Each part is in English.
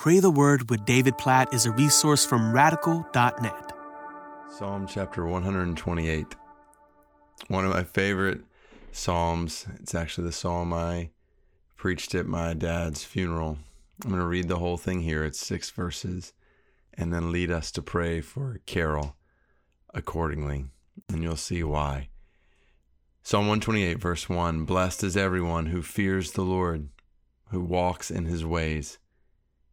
Pray the Word with David Platt is a resource from radical.net. Psalm chapter 128. One of my favorite Psalms. It's actually the Psalm I preached at my dad's funeral. I'm going to read the whole thing here. It's six verses and then lead us to pray for Carol accordingly. And you'll see why. Psalm 128, verse 1 Blessed is everyone who fears the Lord, who walks in his ways.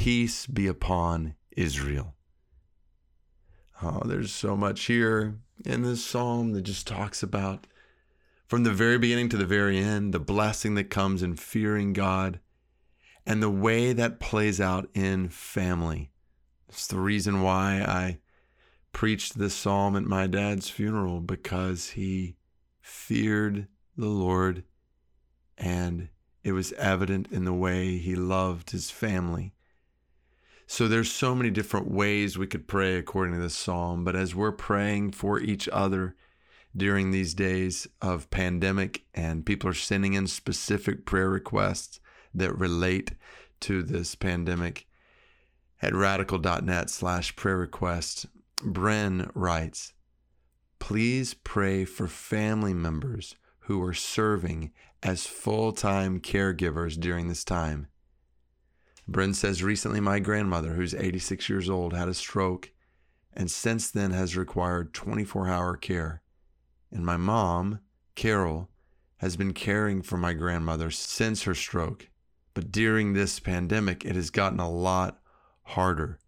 Peace be upon Israel. Oh, there's so much here in this psalm that just talks about, from the very beginning to the very end, the blessing that comes in fearing God and the way that plays out in family. It's the reason why I preached this psalm at my dad's funeral because he feared the Lord and it was evident in the way he loved his family. So there's so many different ways we could pray according to this psalm, but as we're praying for each other during these days of pandemic and people are sending in specific prayer requests that relate to this pandemic at radical.net slash prayer request, Bren writes, please pray for family members who are serving as full-time caregivers during this time. Bryn says recently my grandmother, who's 86 years old, had a stroke and since then has required 24 hour care. And my mom, Carol, has been caring for my grandmother since her stroke. But during this pandemic, it has gotten a lot harder.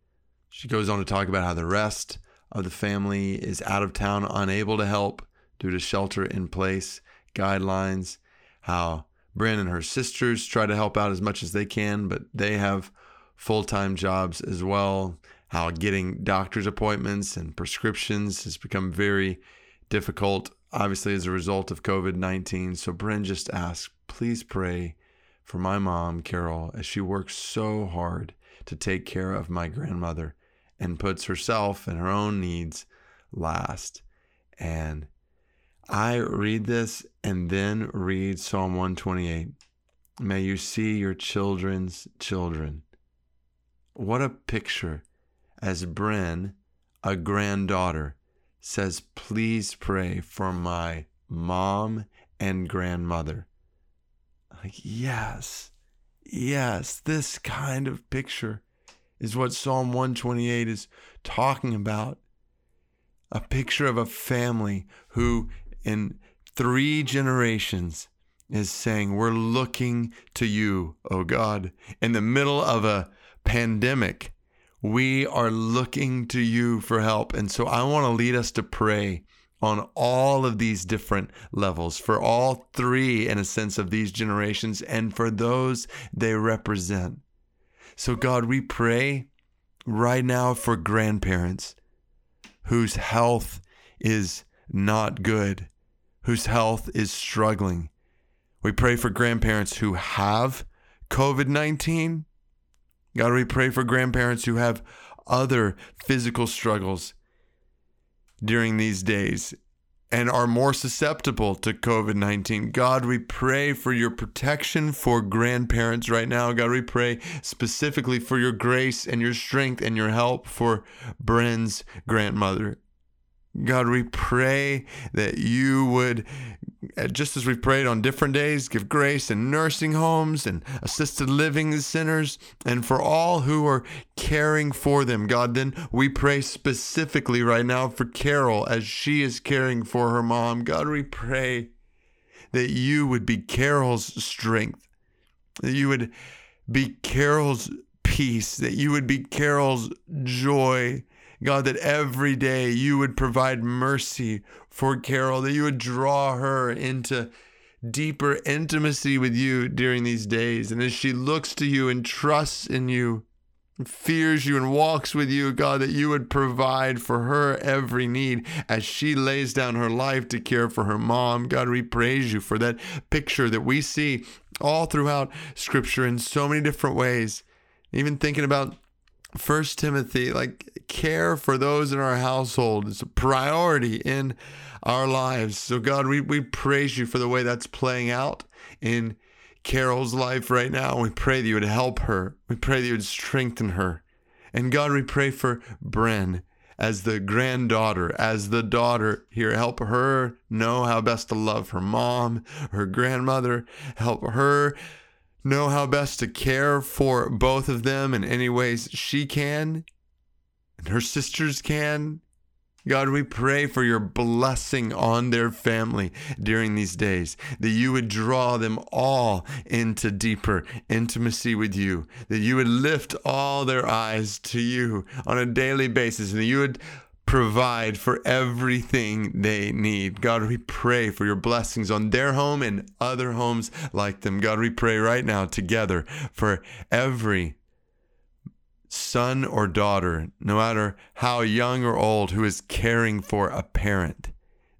She goes on to talk about how the rest of the family is out of town, unable to help due to shelter in place guidelines, how Bryn and her sisters try to help out as much as they can, but they have full time jobs as well. How getting doctor's appointments and prescriptions has become very difficult, obviously, as a result of COVID 19. So Bryn just asked, please pray for my mom, Carol, as she works so hard to take care of my grandmother and puts herself and her own needs last. And I read this and then read Psalm 128. May you see your children's children. What a picture as Bryn, a granddaughter, says, Please pray for my mom and grandmother. Like, yes, yes, this kind of picture is what Psalm 128 is talking about. A picture of a family who in three generations is saying, We're looking to you, oh God. In the middle of a pandemic, we are looking to you for help. And so I want to lead us to pray on all of these different levels for all three, in a sense, of these generations and for those they represent. So, God, we pray right now for grandparents whose health is not good whose health is struggling. We pray for grandparents who have COVID 19. God, we pray for grandparents who have other physical struggles during these days and are more susceptible to COVID 19. God, we pray for your protection for grandparents right now. God, we pray specifically for your grace and your strength and your help for Bren's grandmother. God, we pray that you would, uh, just as we prayed on different days, give grace in nursing homes and assisted living centers, and for all who are caring for them. God, then we pray specifically right now for Carol as she is caring for her mom. God, we pray that you would be Carol's strength, that you would be Carol's peace, that you would be Carol's joy God, that every day you would provide mercy for Carol, that you would draw her into deeper intimacy with you during these days. And as she looks to you and trusts in you, fears you and walks with you, God, that you would provide for her every need as she lays down her life to care for her mom. God, we praise you for that picture that we see all throughout Scripture in so many different ways. Even thinking about First Timothy, like care for those in our household is a priority in our lives. So God, we, we praise you for the way that's playing out in Carol's life right now. We pray that you would help her. We pray that you would strengthen her. And God, we pray for Bren as the granddaughter, as the daughter here. Help her know how best to love her mom, her grandmother. Help her know how best to care for both of them in any ways she can and her sisters can. God, we pray for your blessing on their family during these days, that you would draw them all into deeper intimacy with you, that you would lift all their eyes to you on a daily basis, and that you would provide for everything they need. God, we pray for your blessings on their home and other homes like them. God, we pray right now together for every son or daughter, no matter how young or old, who is caring for a parent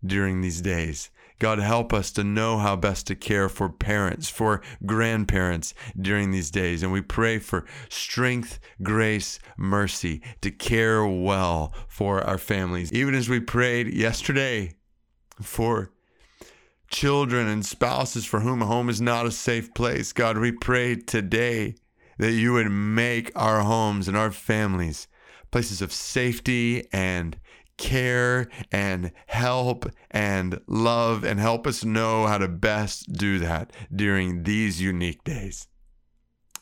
during these days. God, help us to know how best to care for parents, for grandparents during these days. And we pray for strength, grace, mercy to care well for our families. Even as we prayed yesterday for children and spouses for whom a home is not a safe place, God, we pray today that you would make our homes and our families places of safety and care and help and love and help us know how to best do that during these unique days.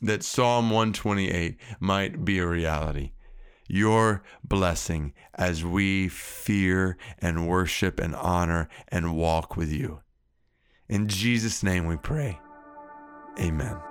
That Psalm 128 might be a reality. Your blessing as we fear and worship and honor and walk with you. In Jesus' name we pray. Amen.